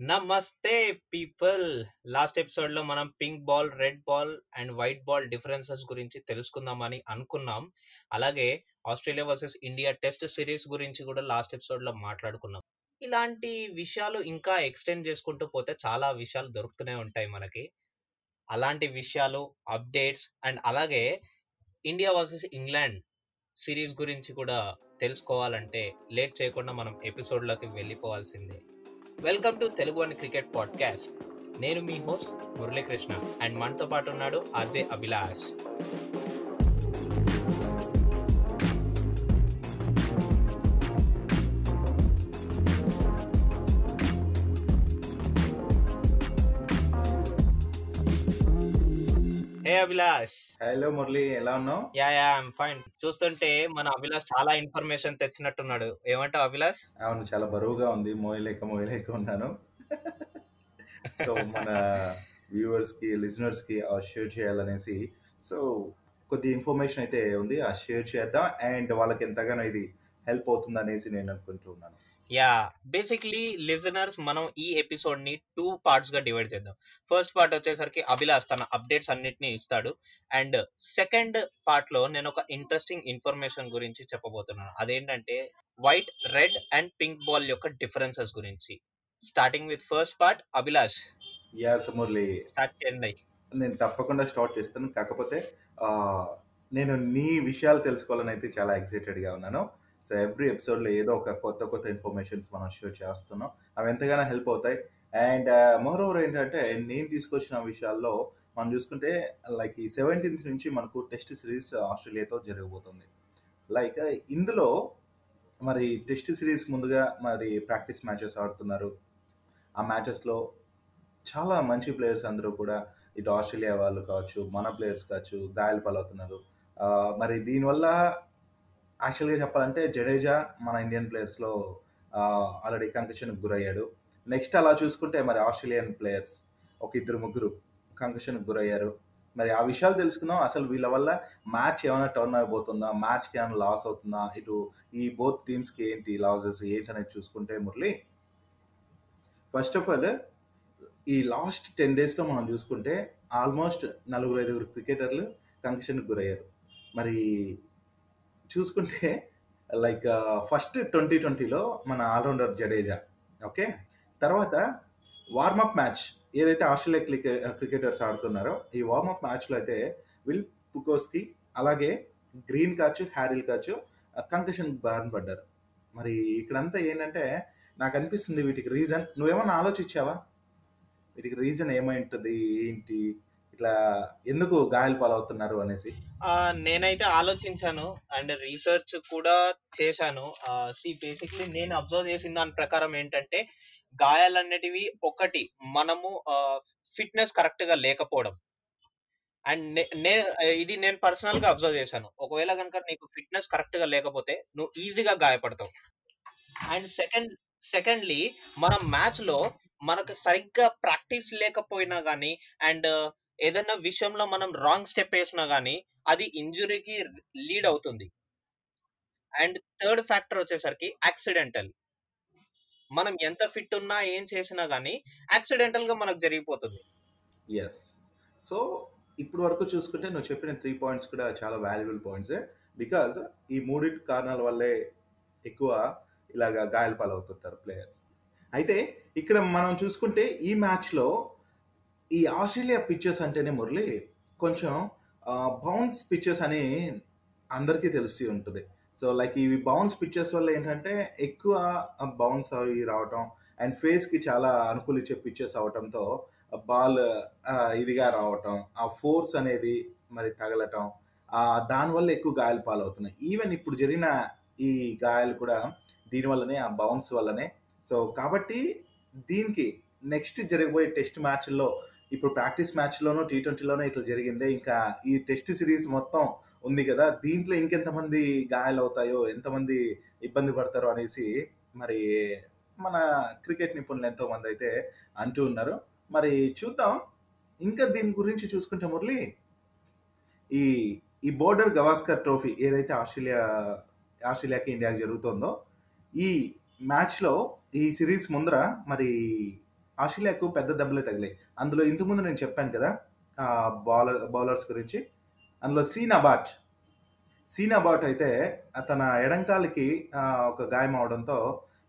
నమస్తే people. Last ఎపిసోడ్లో మనం pink ball red ball and white ball differences గురించి తెలుసుకుందామని అనుకున్నాం. అలాగే Australia versus India test series గురించి కూడా లాస్ట్ ఎపిసోడ్లో మాట్లాడుకున్నాం. ఇలాంటి విషయాలు ఇంకా ఎక్స్టెండ్ చేసుకుంటూ పోతే చాలా విషయాలు దొరుకుతూనే ఉంటాయి మనకి. అలాంటి విషయాలు అప్డేట్స్ అండ్ అలాగే ఇండియా వర్సెస్ ఇంగ్లాండ్ సిరీస్ గురించి కూడా తెలుసుకోవాలంటే లేట్ చేయకుండా మనం ఎపిసోడ్లోకి వెళ్ళిపోవాల్సిందే. Welcome to Telugu and cricket podcast నేను మీ హోస్ట్ మురళీకృష్ణ అండ్ మనతో పాటు ఉన్నాడు RJ Abhilash. Hey Abhilash hello Murali ఎలా ఉన్నావు? యా యా ఐమ్ ఫైన్ చూస్తుంటే మన అభిలాష్ చాలా ఇన్ఫర్మేషన్ తెచ్చినట్టున్నాడు. ఏమంటావు అభిలాష్? అవును చాలా బరువుగా ఉంది. మోయలేక మోయలేక ఉన్నాను. సో మన వ్యూవర్స్కి లిజనర్స్కి షేర్ చేయాలనేసి. సో కొద్ది ఇన్ఫర్మేషన్ అయితే ఉంది. ఆ షేర్ చేద్దాం. అండ్ వాళ్ళకి ఎంతగానో ఇది హెల్ప్ అవుతుంది అనేసి నేను అనుకుంటున్నాను యా బేసిక్లీ లిజనర్స్ మనం ఈ ఎపిసోడ్ని టూ పార్ట్స్గా డివైడ్ చేద్దాం. ఫస్ట్ పార్ట్ వచ్చేసరికి అభిలాష్ తన అప్డేట్స్ అన్నిటిని ఇస్తాడు. అండ్ సెకండ్ పార్ట్లో నేను ఒక ఇంట్రెస్టింగ్ ఇన్ఫర్మేషన్ గురించి చెప్పబోతున్నాను. అదేంటంటే white red and pink ball యొక్క డిఫరెన్సెస్ గురించి. Starting with first part Abhilash. Yes Murali. Start చేయండి. నేను తప్పకుండా స్టార్ట్ చేస్తాను. కాకపోతే నేను నీ విషయాలు తెలుసుకోవాలని అయితే చాలా ఎక్సైటెడ్గా ఉన్నాను. సో ఎవ్రీ ఎపిసోడ్లో ఏదో ఒక కొత్త కొత్త ఇన్ఫర్మేషన్స్ మనం షేర్ చేస్తున్నాం. అవి ఎంతగానో హెల్ప్ అవుతాయి. అండ్ మోరోవర్ uh, ఏంటంటే నేను తీసుకొచ్చిన విషయాల్లో మనం చూసుకుంటే లైక్ ఈ సెవెంటీన్త్ నుంచి మనకు టెస్ట్ సిరీస్ ఆస్ట్రేలియాతో జరగబోతుంది. లైక్ uh, ఇందులో మరి టెస్ట్ సిరీస్ ముందుగా మరి ప్రాక్టీస్ మ్యాచెస్ ఆడుతున్నారు. ఆ మ్యాచెస్లో చాలా మంచి ప్లేయర్స్ అందరూ కూడా ఇటు ఆస్ట్రేలియా వాళ్ళు కావచ్చు మన ప్లేయర్స్ కావచ్చు గాయాలు పాలవుతున్నారు. Uh, మరి దీనివల్ల యాక్చువల్గా చెప్పాలంటే జడేజా మన ఇండియన్ ప్లేయర్స్లో ఆల్రెడీ కంకషన్కి గురయ్యాడు. నెక్స్ట్ అలా చూసుకుంటే మరి ఆస్ట్రేలియన్ ప్లేయర్స్ ఒక ఇద్దరు ముగ్గురు కంకషన్కి గురయ్యారు. మరి ఆ విషయాలు తెలుసుకుందాం. అసలు వీళ్ళ వల్ల మ్యాచ్ ఏమైనా టర్న్ అయిపోతుందా? మ్యాచ్కి ఏమైనా లాస్ అవుతుందా? ఇటు ఈ బోత్ టీమ్స్కి ఏంటి లాసెస్? ఏంటి అనేది చూసుకుంటే మురళి ఫస్ట్ ఆఫ్ ఆల్ ఈ లాస్ట్ టెన్ డేస్లో మనం చూసుకుంటే ఆల్మోస్ట్ నలుగురు ఐదుగురు క్రికెటర్లు కంకషన్కి గురయ్యారు. మరి చూసుకుంటే లైక్ ఫస్ట్ ట్వంటీ ట్వంటీలో మన ఆల్రౌండర్ జడేజా ఓకే తర్వాత వార్మప్ మ్యాచ్ ఏదైతే ఆస్ట్రేలియా క్రికెట్ క్రికెటర్స్ uh, ఆడుతున్నారో ఈ వార్మప్ మ్యాచ్లో అయితే విల్ పుకోస్కి అలాగే గ్రీన్ కాచు హ్యారిల్ కాచు కంకషన్ బారిన పడ్డారు. మరి ఇక్కడంతా ఏంటంటే నాకు అనిపిస్తుంది వీటికి రీజన్ నువ్వేమన్నా ఆలోచించావా? వీటికి రీజన్ ఏమై ఉంటుంది? ఏంటి? ఇట్లా ఎందుకు గాయాలు పాలవుతున్నారు అనేసి? ఆ, నేనైతే ఆలోచించాను అండ్ రీసెర్చ్ కూడా చేశాను. సి బేసిక్లీ నేను అబ్జర్వ్ చేసిన దాని ప్రకారం ఏంటంటే గాయాలన్నిటివి ఒకటి మనము ఫిట్నెస్ కరెక్ట్గా లేకపోవడం. అండ్ నే ఇది నేను పర్సనల్గా అబ్జర్వ్ చేశాను. ఒకవేళ కనుక నీకు ఫిట్నెస్ కరెక్ట్గా లేకపోతే నువ్వు ఈజీగా గాయపడతావు. అండ్ సెకండ్ సెకండ్లీ మన మ్యాచ్లో మనకు సరిగ్గా ప్రాక్టీస్ లేకపోయినా గానీ అండ్ ఏదైనా విషయంలో మనం రాంగ్ స్టెప్ వేసినా కానీ అది ఇంజురీకి లీడ్ అవుతుంది. అండ్ థర్డ్ ఫ్యాక్టర్ వచ్చేసరికి యాక్సిడెంటల్ మనం ఎంత ఫిట్ ఉన్నా ఏం చేసినా కానీ యాక్సిడెంటల్గా మనకు జరిగిపోతుంది. ఎస్ సో ఇప్పుడు వరకు చూసుకుంటే నువ్వు చెప్పిన త్రీ పాయింట్స్ కూడా చాలా వాల్యుబుల్ పాయింట్స్ బికాజ్ ఈ మూడింటి కారణాల వల్లే ఎక్కువ ఇలాగా గాయాల పాలవుతుంటారు ప్లేయర్స్ అయితే ఇక్కడ మనం చూసుకుంటే ఈ మ్యాచ్లో ఈ ఆస్ట్రేలియా పిచ్చెస్ అంటేనే మురళి కొంచెం బౌన్స్ పిచ్చెస్ అని అందరికీ తెలిసి ఉంటుంది. సో లైక్ ఇవి బౌన్స్ పిచ్చెస్ వల్ల ఏంటంటే ఎక్కువ బౌన్స్ అవి రావటం అండ్ ఫేస్కి చాలా అనుకూలించే పిచ్చెస్ అవటంతో బాల్ ఇదిగా రావటం ఆ ఫోర్స్ అనేది మరి తగలటం దానివల్ల ఎక్కువ గాయాలు పాలవుతున్నాయి. ఈవెన్ ఇప్పుడు జరిగిన ఈ గాయాలు కూడా దీనివల్లనే ఆ బౌన్స్ వల్లనే. సో కాబట్టి దీనికి నెక్స్ట్ జరగబోయే టెస్ట్ మ్యాచ్ల్లో ఇప్పుడు ప్రాక్టీస్ మ్యాచ్లోనూ టీ ట్వంటీలోనూ ఇట్లా జరిగిందే. ఇంకా ఈ టెస్ట్ సిరీస్ మొత్తం ఉంది కదా. దీంట్లో ఇంకెంతమంది గాయాలవుతాయో ఎంతమంది ఇబ్బంది పడతారో అనేసి మరి మన క్రికెట్ నిపుణులు ఎంతో మంది అయితే అంటూ ఉన్నారు. మరి చూద్దాం. ఇంకా దీని గురించి చూసుకుంటే మురళి ఈ ఈ బోర్డర్ గవాస్కర్ ట్రోఫీ ఏదైతే ఆస్ట్రేలియా ఆస్ట్రేలియాకి ఇండియాకి జరుగుతుందో ఈ మ్యాచ్లో ఈ సిరీస్ ముందర మరి ఆస్ట్రేలియాకు పెద్ద దెబ్బలే తగిలాయి. అందులో ఇంతకుముందు నేను చెప్పాను కదా బౌలర్ బౌలర్స్ గురించి. అందులో సీన్ అబాట్ సీన్ అబాట్ అయితే తన ఎడంకాలకి ఒక గాయం అవడంతో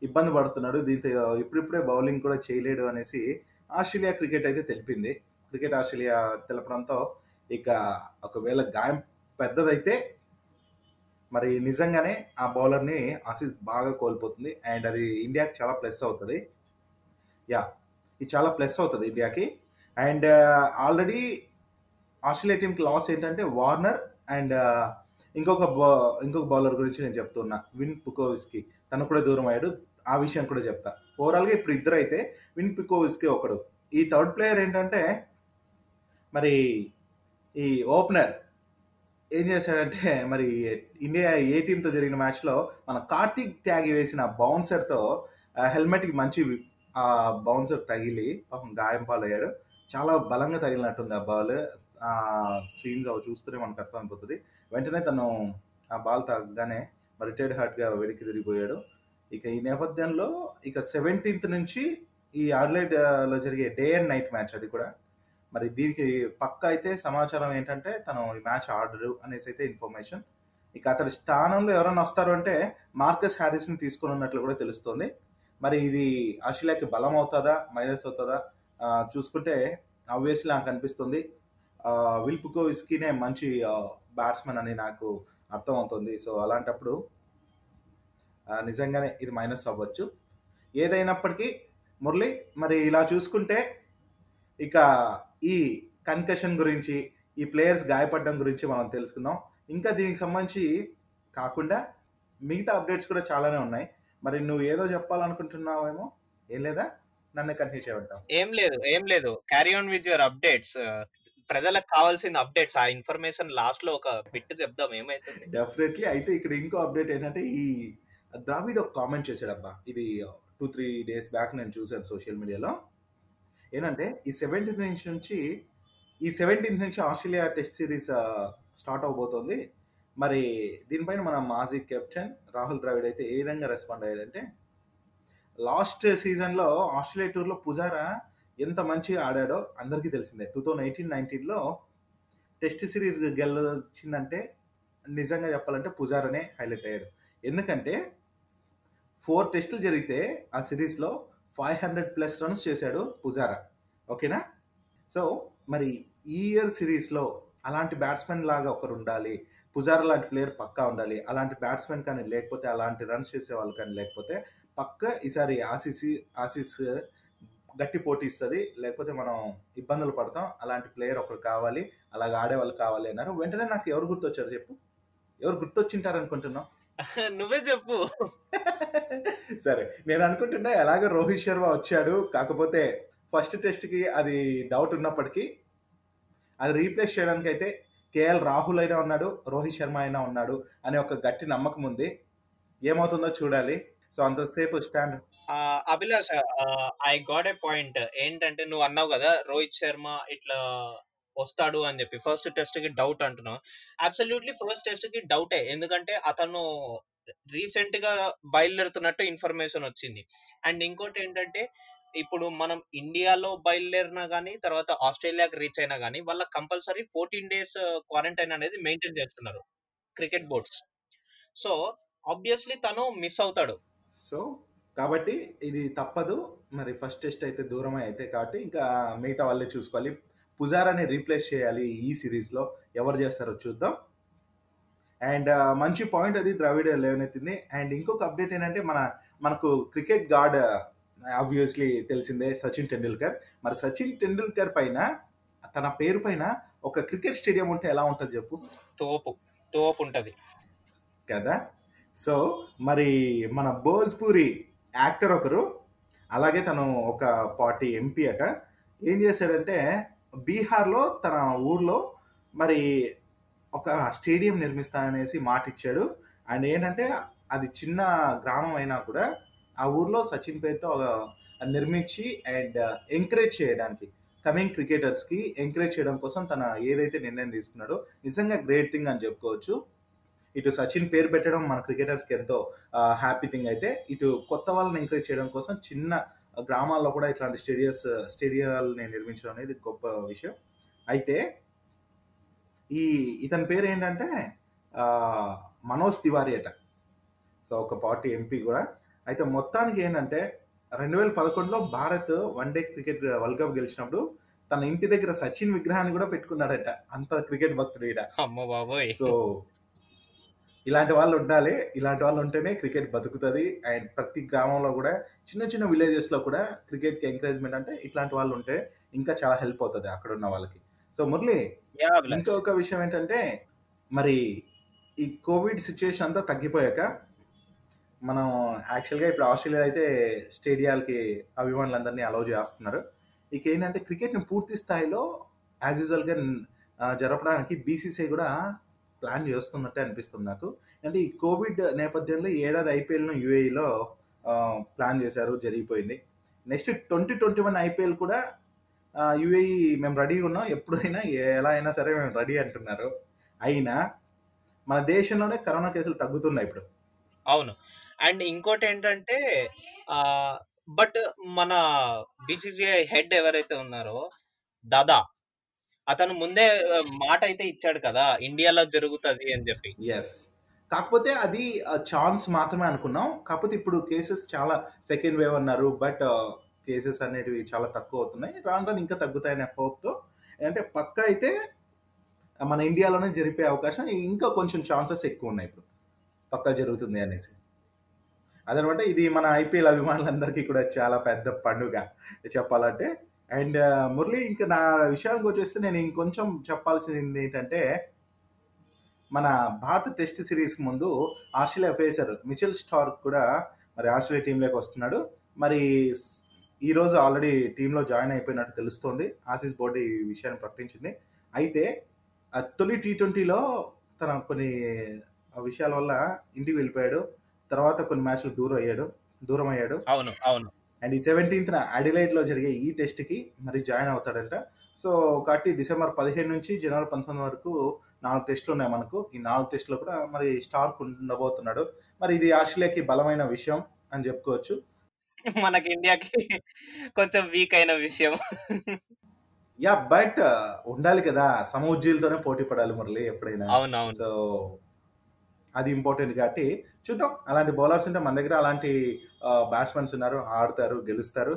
ఇబ్బంది పడుతున్నాడు. దీంతో ఇప్పుడిప్పుడే బౌలింగ్ కూడా చేయలేడు అనేసి ఆస్ట్రేలియా క్రికెట్ అయితే తెలిపింది. క్రికెట్ ఆస్ట్రేలియా తెలపడంతో ఇక ఒకవేళ గాయం పెద్దదైతే మరి నిజంగానే ఆ బౌలర్ని ఆసీస్ బాగా కోల్పోతుంది. అండ్ అది ఇండియాకి చాలా ప్లస్ అవుతుంది. యా ఇది చాలా ప్లస్ అవుతుంది ఇండియాకి. అండ్ ఆల్రెడీ ఆస్ట్రేలియా టీంకి లాస్ ఏంటంటే వార్నర్ అండ్ ఇంకొక బౌ ఇంకొక బౌలర్ గురించి నేను చెప్తున్నా విన్ పుకోవిస్కి. తను కూడా దూరం అయ్యాడు. ఆ విషయం కూడా చెప్తా. ఓవరాల్గా ఇప్పుడు ఇద్దరు అయితే విన్ పుకోవిస్కి ఒకడు. ఈ థర్డ్ ప్లేయర్ ఏంటంటే మరి ఈ ఓపెనర్ ఏం చేశాడంటే మరి ఇండియా ఏ టీంతో జరిగిన మ్యాచ్లో మన కార్తీక్ త్యాగి వేసిన బౌన్సర్తో హెల్మెట్కి మంచి ఆ బౌన్సర్ తగిలి పాపం గాయం పాలయ్యాడు. చాలా బలంగా తగిలినట్టుంది ఆ బాల్. ఆ సీన్స్ అవి చూస్తూనే మనకు అర్థమైపోతుంది. వెంటనే తను ఆ బాల్ తగ్గగానే రిటైర్డ్ హార్ట్గా వెనక్కి తిరిగిపోయాడు. ఇక ఈ నేపథ్యంలో ఇక సెవెంటీన్త్ నుంచి ఈ ఆడ్లైడ్లో జరిగే డే అండ్ నైట్ మ్యాచ్ అది కూడా. మరి దీనికి పక్క అయితే సమాచారం ఏంటంటే తను ఈ మ్యాచ్ ఆడరు అనేసి అయితే ఇన్ఫర్మేషన్. ఇక అతడి స్థానంలో ఎవరైనా వస్తారు అంటే మార్కస్ హ్యారిస్ని తీసుకొని ఉన్నట్లు కూడా తెలుస్తుంది. మరి ఇది ఆస్ట్రేలియాకి బలం అవుతుందా? మైనస్ అవుతుందా? చూసుకుంటే ఆబ్వియస్లీ నాకు అనిపిస్తుంది. విల్పుకో విస్కీనే మంచి బ్యాట్స్మెన్ అని నాకు అర్థమవుతుంది. సో అలాంటప్పుడు నిజంగానే ఇది మైనస్ అవ్వచ్చు. ఏదైనప్పటికీ మురళి మరి ఇలా చూసుకుంటే ఇక ఈ కన్కషన్ గురించి ఈ ప్లేయర్స్ గాయపడడం గురించి మనం తెలుసుకుందాం. ఇంకా దీనికి సంబంధించి కాకుండా మిగతా అప్డేట్స్ కూడా చాలానే ఉన్నాయి. మరి నువ్వు ఏదో చెప్పాలనుకుంటున్నావేమో? ఏం లేదా? నన్ను కంటిన్యూ చేయమంటావు. ఏం లేదు ఏం లేదు. Carry on with your updates ప్రజలకు కావాల్సిన అప్డేట్స్ ఆ ఇన్ఫర్మేషన్ లాస్ట్లో ఒక బిట్ చెప్దాం ఏమైతుంది? డెఫినెట్లీ అయితే ఇక్కడ ఇంకో అప్డేట్ ఏంటంటే ఈ ద్రావిడ్ ఒక కామెంట్ చేశాడబ్బా. ఇది టూ త్రీ డేస్ బ్యాక్ నేను చూశాను సోషల్ మీడియాలో ఏంటంటే ఈ సెవెంటీన్త్ నుంచి నుంచి ఈ సెవెంటీన్త్ నుంచి ఆస్ట్రేలియా టెస్ట్ సిరీస్ స్టార్ట్ అవబోతోంది. మరి దీనిపైన మన మాజీ కెప్టెన్ రాహుల్ ద్రావిడ్ అయితే ఏ విధంగా రెస్పాండ్ అయ్యాడంటే లాస్ట్ సీజన్లో ఆస్ట్రేలియా టూర్లో పుజారా ఎంత మంచిగా ఆడాడో అందరికీ తెలిసిందే. టూ థౌజండ్ ఎయిటీన్ నైన్టీన్లో టెస్ట్ సిరీస్ గెలవచ్చిందంటే నిజంగా చెప్పాలంటే పుజారనే హైలైట్ అయ్యాడు. ఎందుకంటే ఫోర్ టెస్టులు జరిగితే ఆ సిరీస్లో ఫైవ్ హండ్రెడ్ ప్లస్ రన్స్ చేశాడు పుజారా. ఓకేనా? సో మరి ఈ ఇయర్ సిరీస్లో అలాంటి బ్యాట్స్మెన్ లాగా ఒకరు ఉండాలి పుజారా లాంటి ప్లేయర్ పక్కా ఉండాలి. అలాంటి బ్యాట్స్మెన్ కానీ లేకపోతే అలాంటి రన్స్ చేసే వాళ్ళు కానీ లేకపోతే పక్క ఈసారి ఆసీస్ ఆసీస్ గట్టి పోటీ ఇస్తుంది. లేకపోతే మనం ఇబ్బందులు పడతాం. అలాంటి ప్లేయర్ ఒకరు కావాలి అలాగ ఆడే వాళ్ళు కావాలి అన్నారు. వెంటనే నాకు ఎవరు గుర్తొచ్చారు చెప్పు? ఎవరు గుర్తొచ్చింటారు అనుకుంటున్నావు నువ్వే చెప్పు. సరే నేను అనుకుంటున్నా ఎలాగో రోహిత్ శర్మ వచ్చాడు. కాకపోతే ఫస్ట్ టెస్ట్కి అది డౌట్ ఉన్నప్పటికీ అది రీప్లేస్ చేయడానికి అయితే కేఎల్ రాహుల్ అయినా ఉన్నాడు రోహిత్ శర్మ అయినా ఉన్నాడు అనే ఒక గట్టి నమ్మకం ఉంది. ఏమవుతుందో చూడాలి. సో అంతసేపు స్టాండ్. ఆ, Abhilash I got a point. ఏంటంటే నువ్వు అన్నావు కదా రోహిత్ శర్మ ఇట్లా వస్తాడు అని చెప్పి. ఫస్ట్ టెస్ట్కి డౌట్ అంటున్నావు. అబ్సల్యూట్లీ ఫస్ట్ టెస్ట్కి డౌటే ఎందుకంటే అతను రీసెంట్గా బయలుదేరుతున్నట్టు ఇన్ఫర్మేషన్ వచ్చింది. అండ్ ఇంకోటి ఏంటంటే ఇప్పుడు మనం ఇండియాలో బయలుదేరినా గానీ తర్వాత ఆస్ట్రేలియాకి రీచ్ అయినా గానీ వాళ్ళ కంపల్సరీ ఫోర్టీన్ డేస్ క్వారంటైన్ అనేది మెయింటైన్ చేస్తున్నారు. క్రికెట్ బోర్డ్స్ సో ఆబ్వియస్లీ తను మిస్ అవుతాడు. సో కాబట్టి ఇది తప్పదు. మరి ఫస్ట్ టెస్ట్ అయితే దూరమే అయితే కాబట్టి ఇంకా మిగతా వాళ్ళే చూసుకోవాలి. పుజారాని రీప్లేస్ చేయాలి ఈ సిరీస్లో. ఎవరు చేస్తారో చూద్దాం. అండ్ uh, మంచి పాయింట్ అది ద్రవిడ లేవనెత్తింది. అండ్ ఇంకొక అప్డేట్ ఏంటంటే మన మనకు క్రికెట్ గాడ్ ఆబ్వియస్లీ తెలిసిందే సచిన్ టెండూల్కర్. మరి సచిన్ టెండూల్కర్ పైన తన పేరు పైన ఒక క్రికెట్ స్టేడియం ఉంటే ఎలా ఉంటుంది చెప్పు? తోపు తోపు ఉంటది. కదా? సో మరి మన భోజ్పూరి యాక్టర్ ఒకరు అలాగే తను ఒక పార్టీ ఎంపీ అట ఏం చేశాడంటే బీహార్లో తన ఊర్లో మరి ఒక స్టేడియం నిర్మిస్తాననేసి మాట ఇచ్చాడు అండ్ ఏంటంటే అది చిన్న గ్రామం అయినా కూడా ఆ ఊర్లో సచిన్ పేరుతో ఒక నిర్మించి అండ్ ఎంకరేజ్ చేయడానికి కమింగ్ క్రికెటర్స్కి ఎంకరేజ్ చేయడం కోసం తన ఏదైతే నిర్ణయం తీసుకున్నాడో నిజంగా గ్రేట్ థింగ్ అని చెప్పుకోవచ్చు. ఇటు సచిన్ పేరు పెట్టడం మన క్రికెటర్స్కి ఎంతో హ్యాపీ థింగ్ అయితే ఇటు కొత్త వాళ్ళని ఎంకరేజ్ చేయడం కోసం చిన్న గ్రామాల్లో కూడా ఇట్లాంటి స్టేడియస్ స్టేడియాలని నిర్మించడం అనేది గొప్ప విషయం. అయితే ఈ ఇతని పేరు ఏంటంటే మనోజ్ తివారీ అట. సో ఒక పార్టీ ఎంపీ కూడా. అయితే మొత్తానికి ఏంటంటే రెండు వేల పదకొండులో Bharat one day cricket world cup గెలిచినప్పుడు తన ఇంటి దగ్గర సచిన్ విగ్రహాన్ని కూడా పెట్టుకున్నాడట అంత క్రికెట్ భక్తుడు ఈడ. అమ్మ బాబోయ్. సో ఇలాంటి వాళ్ళు ఉండాలి ఇలాంటి వాళ్ళు ఉంటేనే క్రికెట్ బతుకుతుంది అండ్ ప్రతి గ్రామంలో కూడా చిన్న చిన్న విలేజెస్లో కూడా క్రికెట్కి ఎంకరేజ్మెంట్ అంటే ఇట్లాంటి వాళ్ళు ఉంటే ఇంకా చాలా హెల్ప్ అవుతుంది అక్కడ ఉన్న వాళ్ళకి. సో మురళి ఇంకొక విషయం ఏంటంటే మరి ఈ కోవిడ్ సిచ్యుయేషన్ అంతా తగ్గిపోయాక మనం యాక్చువల్గా ఇప్పుడు ఆస్ట్రేలియా అయితే స్టేడియాలకి అభిమానులందరినీ అలౌ చేస్తున్నారు. ఇక ఏంటంటే క్రికెట్ని పూర్తి స్థాయిలో యాజ్ యూజువల్గా జరపడానికి బీసీసీఐ కూడా ప్లాన్ చేస్తున్నట్టే అనిపిస్తుంది నాకు. అంటే ఈ కోవిడ్ నేపథ్యంలో ఏడాది ఐపీఎల్ను యూఏఈలో ప్లాన్ చేశారు జరిగిపోయింది. Next twenty twenty one IPL కూడా యూఏఈ మేము రెడీగా ఉన్నాం. ఎప్పుడైనా ఎలా అయినా సరే మేము రెడీ అంటున్నారు. అయినా మన దేశంలోనే కరోనా కేసులు తగ్గుతున్నాయి ఇప్పుడు. అవును. అండ్ ఇంకోటి ఏంటంటే ఆ బట్ మన బీసీసీఐ హెడ్ ఎవరైతే ఉన్నారో దాదా అతను ముందే మాట అయితే ఇచ్చాడు కదా ఇండియాలో జరుగుతుంది అని చెప్పి. ఎస్ కాకపోతే అది ఛాన్స్ మాత్రమే అనుకున్నాం. కాకపోతే ఇప్పుడు కేసెస్ చాలా సెకండ్ వేవ్ అన్నారు బట్ కేసెస్ అనేటివి చాలా తక్కువ అవుతున్నాయి. రాను రాను ఇంకా తగ్గుతాయనే హోప్తో. అంటే పక్క అయితే మన ఇండియాలోనే జరిపే అవకాశం ఇంకా కొంచెం ఛాన్సెస్ ఎక్కువ ఉన్నాయి ఇప్పుడు. పక్కా జరుగుతుంది అనేసి. అదనమాట ఇది మన ఐపీఎల్ అభిమానులందరికీ కూడా చాలా పెద్ద పండుగ చెప్పాలంటే. అండ్ మురళి ఇంకా నా విషయానికి వచ్చేస్తే నేను ఇంకొంచెం చెప్పాల్సింది ఏంటంటే మన భారత టెస్ట్ సిరీస్కి ముందు ఆస్ట్రేలియా ఫేసర్ మిచెల్ స్టార్క్ కూడా మరి ఆస్ట్రేలియా టీంలోకి వస్తున్నాడు. మరి ఈరోజు ఆల్రెడీ టీంలో జాయిన్ అయిపోయినట్టు తెలుస్తోంది. ఆసీస్ బోర్డు ఈ విషయాన్ని ప్రకటించింది. అయితే తొలి టీ ట్వంటీలో తన కొన్ని విషయాల వల్ల ఇంటికి వెళ్ళిపోయాడు. తర్వాత కొన్ని మ్యాచ్లు దూరం అయ్యాడు దూరం అయ్యాడు అవును అవును. అండ్ ఈ సెవెంటీన్త్న అడిలైడ్లో జరిగే ఈ టెస్ట్కి మరి జాయిన్ అవుతాడంట. సో కాబట్టి డిసెంబర్ పదిహేను నుంచి జనవరి పంతొమ్మిది వరకు నాలుగు టెస్టులు ఉన్నాయి మనకు. ఈ నాలుగు టెస్టులు కూడా మరి స్టార్క్ ఉండబోతున్నాడు. మరి ఇది ఆస్ట్రేలియాకి బలమైన విషయం అని చెప్పుకోవచ్చు. మనకి ఇండియాకి కొంచెం వీక్ అయిన విషయం. యా బట్ ఉండాలి కదా. సమోజ్జీలతోనే పోటీ పడాలి మురళి ఎప్పుడైనా. సో అది ఇంపార్టెంట్ కాబట్టి చూద్దాం. అలాంటి బౌలర్స్ ఉంటే మన దగ్గర అలాంటి బ్యాట్స్మెన్స్ ఉన్నారు. ఆడతారు గెలుస్తారు.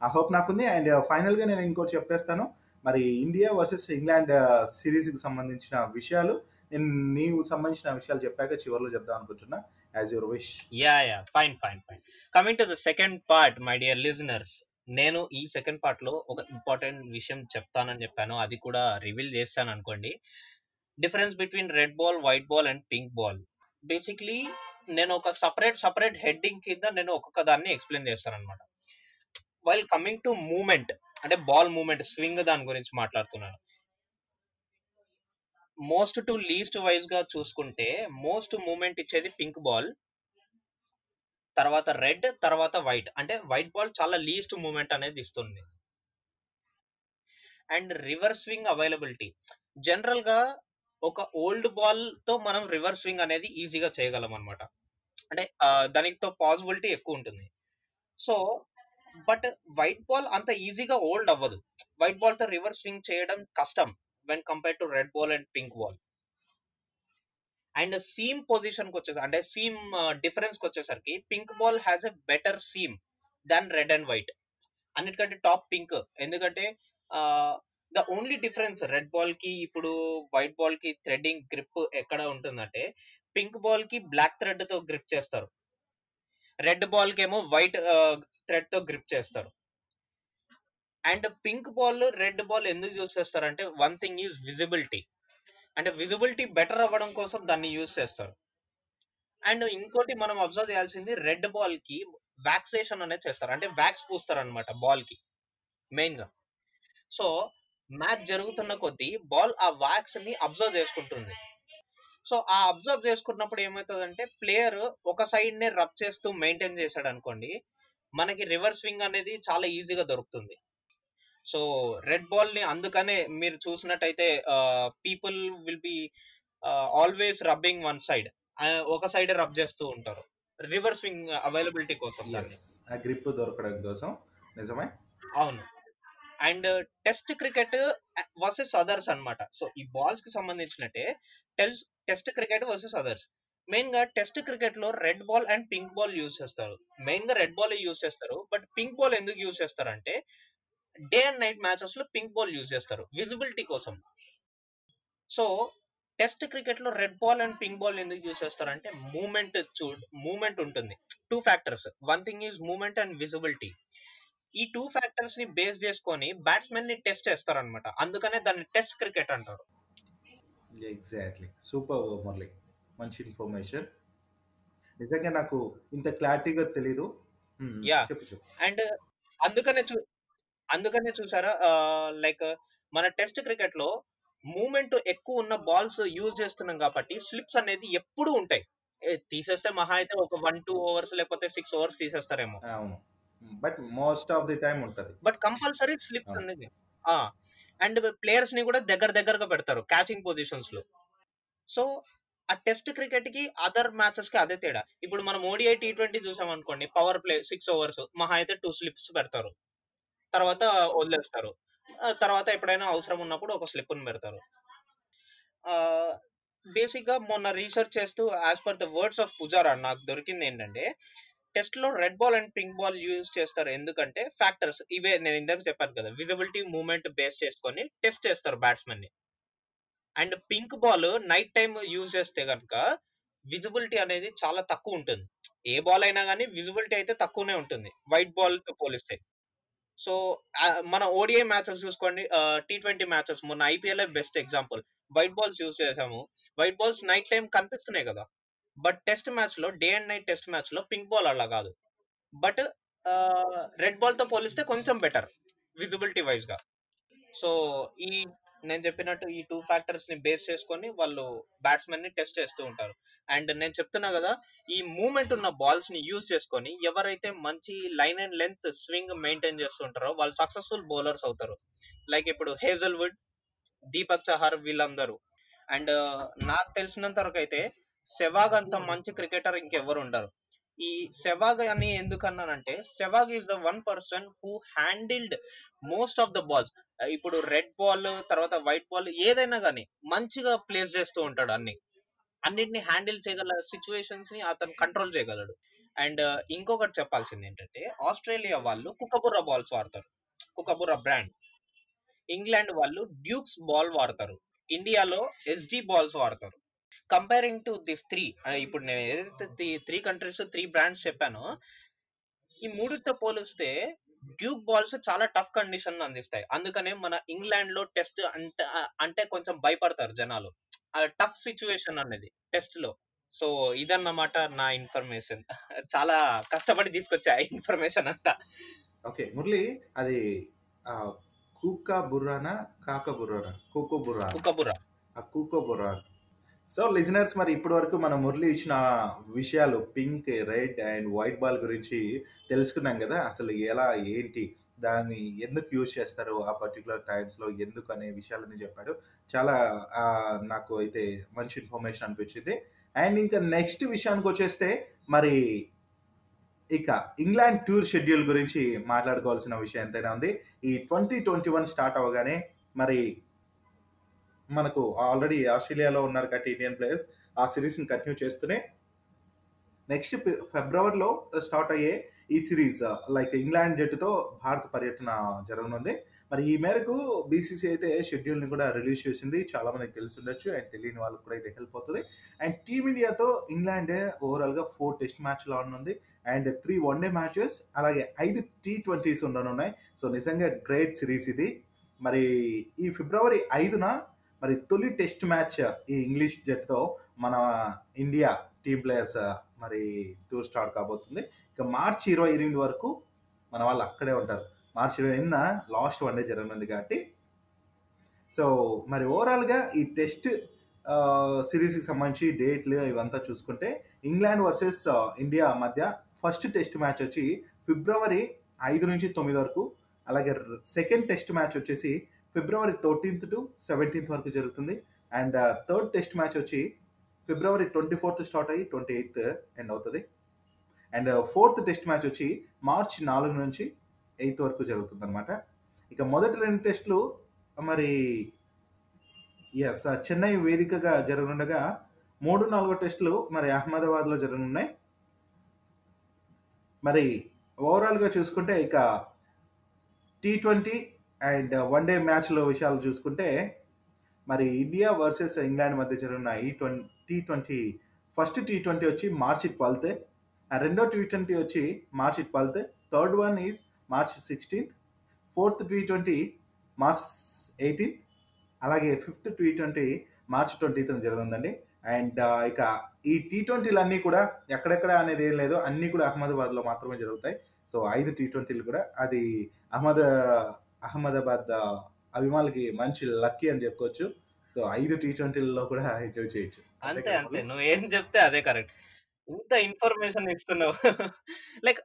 ఆ హోప్ నాకుంది. అండ్ ఫైనల్గా uh, నేను ఇంకోటి చెప్పేస్తాను. మరి ఇండియా వర్సెస్ ఇంగ్లాండ్ సిరీస్కి సంబంధించిన విషయాలు. నేను నీవు సంబంధించిన విషయాలు చెప్పాక చివరిలో చెప్దాం అనుకుంటున్నా. As your wish yeah yeah fine fine fine coming to the second part my dear listeners నేను ఈ సెకండ్ పార్ట్లో ఒక ఇంపార్టెంట్ విషయం చెప్తానని చెప్పాను. అది కూడా రివీల్ చేస్తాను అనుకోండి. Difference between red ball white ball and pink ball basically నేను ఒక సపరేట్ సపరేట్ హెడ్డింగ్ కింద నేను ఒక్కొక్క దాన్ని ఎక్స్ప్లెయిన్ చేస్తాను అనమాట వైల్ కమింగ్ టు మూమెంట్ అంటే బాల్ మూమెంట్ స్వింగ్ దాని గురించి మాట్లాడుతున్నాను. మోస్ట్ టు లీస్ట్ వైజ్గా చూసుకుంటే మోస్ట్ మూమెంట్ ఇచ్చేది పింక్ బాల్ తర్వాత రెడ్ తర్వాత వైట్ అంటే వైట్ బాల్ చాలా లీస్ట్ మూమెంట్ అనేది ఇస్తుంది. అండ్ రివర్స్ స్వింగ్ అవైలబిలిటీ జనరల్గా ఒక ఓల్డ్ బాల్తో మనం రివర్స్ స్వింగ్ అనేది ఈజీగా చేయగలం అనమాట అంటే దానితో పాసిబిలిటీ ఎక్కువ ఉంటుంది. సో బట్ వైట్ బాల్ అంత ఈజీగా ఓల్డ్ అవ్వదు. వైట్ బాల్తో రివర్స్ స్వింగ్ చేయడం కష్టం when compare to red ball and pink ball and seam పొజిషన్కి వచ్చేసరికి అంటే సీమ్ డిఫరెన్స్కి వచ్చేసరికి pink ball has a better seam than red and white అన్నిటికంటే టాప్ పింక్ ఎందుకంటే ద ఓన్లీ డిఫరెన్స్ రెడ్ బాల్కి ఇప్పుడు వైట్ బాల్కి థ్రెడ్డింగ్ గ్రిప్ ఎక్కడ ఉంటుందంటే పింక్ బాల్కి బ్లాక్ థ్రెడ్తో గ్రిప్ చేస్తారు. రెడ్ బాల్కి ఏమో వైట్ థ్రెడ్తో గ్రిప్ చేస్తారు. And pink ball red ball ఎందుకు యూస్ చేస్తారంటే వన్ థింగ్ ఈజ్ విజిబిలిటీ. అంటే విజిబిలిటీ బెటర్ అవ్వడం కోసం దాన్ని యూజ్ చేస్తారు. అండ్ ఇంకోటి మనం అబ్జర్వ్ చేయాల్సింది రెడ్ బాల్కి వ్యాక్సేషన్ అనేది చేస్తారు. అంటే వ్యాక్స్ పూస్తారు అనమాట బాల్కి మెయిన్గా సో మ్యాచ్ జరుగుతున్న కొద్దీ బాల్ ఆ వ్యాక్స్ని అబ్జర్వ్ చేసుకుంటుంది. సో ఆ అబ్జర్వ్ చేసుకున్నప్పుడు ఏమవుతుందంటే ప్లేయర్ ఒక సైడ్ నే రబ్ చేస్తూ మెయింటైన్ చేశాడు అనుకోండి మనకి రివర్స్ స్వింగ్ అనేది చాలా ఈజీగా దొరుకుతుంది. సో రెడ్ బాల్ని అందుకనే మీరు చూసినట్టయితే people will be always rubbing one side ఒక సైడ్ రబ్ చేస్తూ ఉంటారు. రివర్స్ స్వింగ్ అవైలబిలిటీ కోసం గ్రిప్ దొరకడం కోసం. నిజమే? అవును. And test cricket versus others అన్నమాట. సో ఈ బాల్స్కి సంబంధించినట్టే test test cricket versus others. మెయిన్గా టెస్ట్ క్రికెట్లో red ball and pink ball use చేస్తారు. మెయిన్గా రెడ్ బాల్ యూజ్ చేస్తారు. బట్ పింక్ బాల్ ఎందుకు యూజ్ చేస్తారంటే డే అండ్ నైట్ మ్యాచెస్లో పింక్ బాల్ యూజ్ చేస్తారు. విజిబిలిటీ కోసం. సో టెస్ట్ క్రికెట్లో red ball and pink ball ఎందుకు యూజ్ చేస్తారంటే మూమెంట్ చూ మూమెంట్ ఉంటుంది. Two factors. One thing is movement and visibility. ఈ టూ ఫ్యాక్టర్స్ని బేస్ చేసుకొని బ్యాట్స్మెన్ని టెస్ట్ చేస్తారనమాట అందుకనే దాన్ని టెస్ట్ క్రికెట్ అంటారు. ఎగ్జాక్ట్లీ సూపర్ మురళి మంచి ఇన్ఫర్మేషన్ నిజంగా నాకు ఇంత క్లారిటీగా తెలీదు. చెప్పు చెప్పు. అండ్ అందుకనే చూ అందుకనే చూసారా లైక్ మన టెస్ట్ క్రికెట్లో మూమెంట్ ఎక్కువ ఉన్న బాల్స్ యూజ్ చేస్తున్నాం కాబట్టి స్లిప్స్ అనేది ఎప్పుడు ఉంటాయి. తీసేస్తే మహా అయితే ఒక వన్ టూ ఓవర్స్ లేకపోతే సిక్స్ ఓవర్స్ తీసేస్తారేమో. అవును. But most of the time ఉంటది. But compulsory slips. అనేది అండ్ ప్లేయర్స్ని కూడా దగ్గర దగ్గరగా పెడతారు క్యాచింగ్ పొజిషన్స్లో. సో ఆ టెస్ట్ క్రికెట్కి అదర్ మ్యాచెస్కి అదే తేడా. ఇప్పుడు మనం ఓడిఐ టీ ట్వంటీ చూసాం అనుకోండి పవర్ ప్లే సిక్స్ ఓవర్స్ మహా అయితే టూ స్లిప్స్ పెడతారు. తర్వాత వదిలేస్తారు. తర్వాత ఎప్పుడైనా అవసరం ఉన్నప్పుడు ఒక స్లిప్ పెడతారు. బేసిక్గా మొన్న రీసెర్చ్ చేస్తూ as per the words of Pujara నాకు దొరికింది ఏంటంటే టెస్ట్లో red ball and pink ball use చేస్తారు. ఎందుకంటే ఫ్యాక్టర్స్ ఇవే నేను ఇందాక చెప్పాను కదా విజిబిలిటీ మూమెంట్ బేస్ చేసుకొని టెస్ట్ చేస్తారు బ్యాట్స్మెన్ని. And pink ball night time use చేస్తే కనుక విజిబిలిటీ అనేది చాలా తక్కువ ఉంటుంది. ఏ బాల్ అయినా కానీ విజిబిలిటీ అయితే తక్కువనే ఉంటుంది వైట్ బాల్తో పోలిస్తే. సో మన ఓడిఐ మ్యాచెస్ చూసుకోండి. టీ ట్వంటీ మ్యాచెస్ మొన్న IPL best example white balls use చేసాము వైట్ బాల్స్ నైట్ టైం కనిపిస్తున్నాయి కదా. బట్ టెస్ట్ మ్యాచ్లో డే అండ్ నైట్ టెస్ట్ మ్యాచ్లో పింక్ బాల్ అలా కాదు. బట్ రెడ్ బాల్తో పోలిస్తే కొంచెం బెటర్ విజిబిలిటీ వైజ్గా. సో ఈ నేను చెప్పినట్టు ఈ టూ ఫ్యాక్టర్స్ని బేస్ చేసుకొని వాళ్ళు బ్యాట్స్మెన్ని టెస్ట్ చేస్తూ ఉంటారు. అండ్ నేను చెప్తున్నా కదా ఈ మూమెంట్ ఉన్న బాల్స్ని యూజ్ చేసుకొని ఎవరైతే మంచి line and length swing maintain చేస్తుంటారో వాళ్ళు సక్సెస్ఫుల్ బౌలర్స్ అవుతారు. లైక్ ఇప్పుడు హేజల్వుడ్ దీపక్ చహర్ వీళ్ళందరూ. అండ్ నాకు తెలిసినంత వరకు అయితే సెవాగ్ అంత మంచి క్రికెటర్ ఇంకెవరు ఉండరు. ఈ సెవాగ్ అని ఎందుకన్నానంటే Sehwag is the one person who handled most of the balls ఇప్పుడు రెడ్ బాల్ తర్వాత వైట్ బాల్ ఏదైనా కానీ మంచిగా ప్లేస్ చేస్తూ ఉంటాడు అన్ని. అన్నిటిని హ్యాండిల్ చేయగల సిచ్యువేషన్స్ని అతను కంట్రోల్ చేయగలడు. అండ్ uh, ఇంకొకటి చెప్పాల్సింది ఏంటంటే ఆస్ట్రేలియా వాళ్ళు కుకబుర్రా బాల్స్ వాడతారు. కుకబుర్రా బ్రాండ్ ఇంగ్లాండ్ వాళ్ళు డ్యూక్స్ బాల్ వాడతారు. ఇండియాలో ఎస్డి బాల్స్ వాడతారు. కంపేరింగ్ టు దిస్ త్రీ ఇప్పుడు నేను ఏదైతే త్రీ కంట్రీస్ త్రీ బ్రాండ్స్ చెప్పానో ఈ మూడితో పోలిస్తే డ్యూక్ బాల్స్ చాలా టఫ్ కండిషన్ అందిస్తాయి. అందుకనే మన ఇంగ్లాండ్లో టెస్ట్ అంటే అంటే కొంచెం భయపడతారు జనాలు. టఫ్ సిచ్యువేషన్ అనేది టెస్ట్లో. సో ఇదన్నమాట నా ఇన్ఫర్మేషన్ చాలా కష్టపడి తీసుకొచ్చా ఇన్ఫర్మేషన్ అంతా. ఓకే మురళి అది ఆ, కూకా బుర్రానా కాక బుర్రానా? కూకో బుర్రా. కుక్కబుర్రా ఆ కూకో బుర్రా. సో లిజనర్స్ మరి ఇప్పటి వరకు మనం మురళి ఇచ్చిన విషయాలు pink red and white ball గురించి తెలుసుకున్నాం కదా. అసలు ఎలా ఏంటి దాన్ని ఎందుకు యూజ్ చేస్తారు ఆ పర్టికులర్ టైమ్స్లో ఎందుకు అనే విషయాలని చెప్పాడు. చాలా నాకు అయితే మంచి ఇన్ఫర్మేషన్ అనిపించింది. అండ్ ఇంకా నెక్స్ట్ విషయానికి వచ్చేస్తే మరి ఇక ఇంగ్లాండ్ టూర్ షెడ్యూల్ గురించి మాట్లాడుకోవాల్సిన విషయం ఎంతైనా ఉంది. ఈ ట్వంటీ ట్వంటీ వన్ స్టార్ట్ అవ్వగానే మరి మనకు ఆల్రెడీ ఆస్ట్రేలియాలో ఉన్నారు కాబట్టి ఇండియన్ ప్లేయర్స్ ఆ సిరీస్ని కంటిన్యూ చేస్తూనే నెక్స్ట్ ఫిబ్రవరిలో స్టార్ట్ అయ్యే ఈ సిరీస్ లైక్ ఇంగ్లాండ్ జట్టుతో భారత పర్యటన జరగనుంది. మరి ఈ మేరకు బీసీసీ అయితే షెడ్యూల్ని కూడా రిలీజ్ చేసింది. చాలా మందికి తెలిసి ఉండొచ్చు అండ్ తెలియని వాళ్ళకి కూడా అయితే హెల్ప్ అవుతుంది. అండ్ టీమిండియాతో ఇంగ్లాండ్ ఓవరాల్గా ఫోర్ టెస్ట్ మ్యాచ్లు ఆడనుంది. And three one day matches అలాగే ఐదు టీ ట్వంటీస్ ఉండనున్నాయి. సో నిజంగా గ్రేట్ సిరీస్ ఇది. మరి ఈ ఫిబ్రవరి ఐదున మరి తొలి టెస్ట్ మ్యాచ్ ఈ ఇంగ్లీష్ జట్టుతో మన ఇండియా టీమ్ ప్లేయర్స్ మరి టూర్ స్టార్ట్ కాబోతుంది. ఇక మార్చి ఇరవై ఎనిమిది వరకు మన వాళ్ళు అక్కడే ఉంటారు. మార్చి ఇరవై ఎనిమిదిన లాస్ట్ వన్ డే జరగనుంది కాబట్టి. సో మరి ఓవరాల్గా ఈ టెస్ట్ సిరీస్కి సంబంధించి డేట్లు ఇవంతా చూసుకుంటే ఇంగ్లాండ్ వర్సెస్ ఇండియా మధ్య ఫస్ట్ టెస్ట్ మ్యాచ్ వచ్చి ఫిబ్రవరి ఐదు నుంచి తొమ్మిది వరకు అలాగే సెకండ్ టెస్ట్ మ్యాచ్ వచ్చేసి ఫిబ్రవరి థర్టీన్త్ టు సెవెంటీన్త్ వరకు జరుగుతుంది. అండ్ థర్డ్ టెస్ట్ మ్యాచ్ వచ్చి ఫిబ్రవరి ట్వంటీ ఫోర్త్ స్టార్ట్ అయ్యి ట్వంటీ ఎయిత్ ఎండ్ అవుతుంది. అండ్ ఫోర్త్ టెస్ట్ మ్యాచ్ వచ్చి మార్చ్ నాలుగు నుంచి ఎయిత్ వరకు జరుగుతుంది అనమాట ఇక మొదటి రెండు టెస్టులు మరి ఎస్ చెన్నై వేదికగా జరగనుండగా మూడు నాలుగో టెస్టులు మరి అహ్మదాబాద్లో జరగనున్నాయి. మరి ఓవరాల్గా చూసుకుంటే ఇక T twenty and one day మ్యాచ్లో విషయాలు చూసుకుంటే మరి ఇండియా వర్సెస్ ఇంగ్లాండ్ మధ్య జరిగిన ఈ twenty T twenty first T twenty వచ్చి మార్చి ట్వెల్త్ రెండో టీ ట్వంటీ వచ్చి మార్చి twelfth third one is March sixteenth fourth T twenty March eighteenth అలాగే fifth T twenty March twentieth జరుగుతుందండి అండ్ ఇక ఈ టీ ట్వంటీలు అన్నీ కూడా ఎక్కడెక్కడ అనేది ఏం లేదు అన్నీ కూడా అహ్మదాబాద్లో మాత్రమే జరుగుతాయి. సో ఐదు టీ ట్వంటీలు కూడా అది అహ్మద్ అహ్మదాబాద్ అభిమానులకి మంచి లక్కీ అని చెప్పుకోవచ్చు. సో ఐదు టీ ట్వంటీలలో కూడా ఎంజాయ్ చేయొచ్చు. అంతే అంతే. నువ్వు ఏం చెప్తే అదే కరెక్ట్. ఇంత ఇన్ఫర్మేషన్ ఇస్తున్నావు. లైక్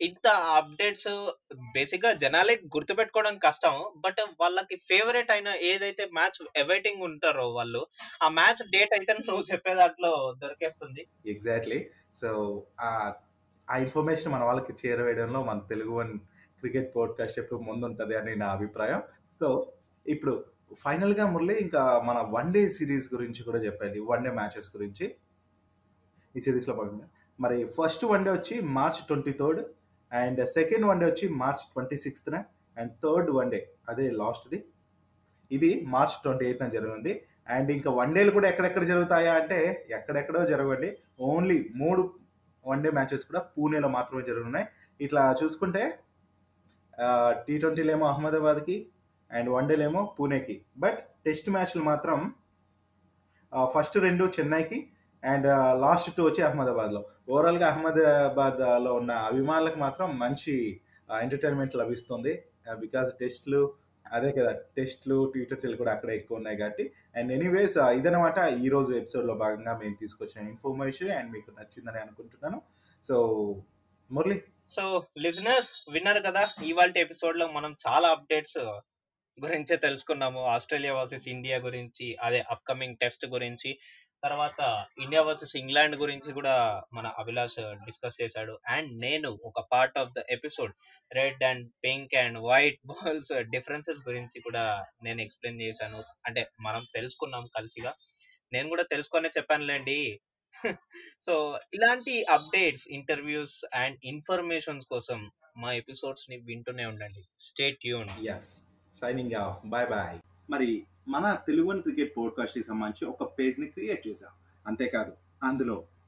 ఇంత అప్డేట్స్ బేసిక్గా జనాలే గుర్తుపెట్టుకోవడం కష్టం. బట్ వాళ్ళకి ఫేవరెట్ అయిన ఏదైతే మ్యాచ్ అవైటింగ్ ఉంటారో వాళ్ళు ఆ మ్యాచ్ డేట్ అయితే నువ్వు చెప్పే దాంట్లో దొరికేస్తుంది. ఎగ్జాక్ట్లీ. సో ఆ ఇన్ఫర్మేషన్ మన వాళ్ళకి చేరవేయడంలో మన తెలుగు వన్ క్రికెట్ పోడ్కాస్ట్ ఎప్పుడు ముందు ఉంటుంది అని నా అభిప్రాయం. సో ఇప్పుడు ఫైనల్గా మురళి ఇంకా మన వన్ డే సిరీస్ గురించి కూడా చెప్పండి. వన్ డే మ్యాచెస్ గురించి. ఈ సిరీస్లో భాగంగా. మరి ఫస్ట్ వన్ డే వచ్చి March twenty third and second one day వచ్చి మార్చ్ ట్వంటీ సిక్స్త్న అండ్ థర్డ్ వన్ డే అదే లాస్ట్ది. ఇది మార్చ్ ట్వంటీ ఎయిత్న జరిగింది అండ్ ఇంకా వన్ డేలు కూడా ఎక్కడెక్కడ జరుగుతాయా అంటే ఎక్కడెక్కడో జరగండి ఓన్లీ మూడు వన్ డే మ్యాచెస్ కూడా పూణేలో మాత్రమే జరుగుతున్నాయి ఇట్లా చూసుకుంటే టీ ట్వంటీలేమో అహ్మదాబాద్కి అండ్ వన్డేలేమో పూణేకి. బట్ టెస్ట్ మ్యాచ్లు మాత్రం ఫస్ట్ రెండు చెన్నైకి అండ్ లాస్ట్ టూ వచ్చి అహ్మదాబాద్లో. ఓవరాల్గా అహ్మదాబాద్లో ఉన్న అభిమానులకు మాత్రం మంచి ఎంటర్టైన్మెంట్ లభిస్తుంది. బికాజ్ టెస్ట్లు అదే కదా టెస్ట్లు టీ ట్వంటీలు కూడా అక్కడ ఎక్కువ ఉన్నాయి కాబట్టి. అండ్ ఎనీవేస్ ఇదనమాట ఈరోజు ఎపిసోడ్లో భాగంగా మేము తీసుకొచ్చిన ఇన్ఫర్మేషన్ అండ్ మీకు నచ్చిందని అనుకుంటున్నాను. సో మురళి సో లిజనర్స్ విన్నారు కదా ఇవాళ ఎపిసోడ్లో మనం చాలా అప్డేట్స్ గురించే తెలుసుకున్నాము. ఆస్ట్రేలియా వర్సెస్ ఇండియా గురించి అదే అప్కమింగ్ టెస్ట్ గురించి తర్వాత ఇండియా వర్సెస్ ఇంగ్లాండ్ గురించి కూడా మన అభిలాష్ డిస్కస్ చేశాడు. అండ్ నేను ఒక part of the episode red and pink and white balls differences గురించి కూడా నేను ఎక్స్ప్లెయిన్ చేశాను. అంటే మనం తెలుసుకున్నాం కలిసిగా. నేను కూడా తెలుసుకొనే చెప్పానులేండి సో ఇలాంటి అప్డేట్స్ ఇంటర్వ్యూస్ అండ్ ఇన్ఫర్మేషన్స్ కోసం మా ఎపిసోడ్స్ని వింటూనే ఉండండి. Stay tune yes signing off bye bye మరి మన తెలుగు క్రికెట్ పోడ్కాస్ట్కి సంబంధించి ఒక పేజ్ని క్రియేట్ చేశాం. అంతేకాదు అందులో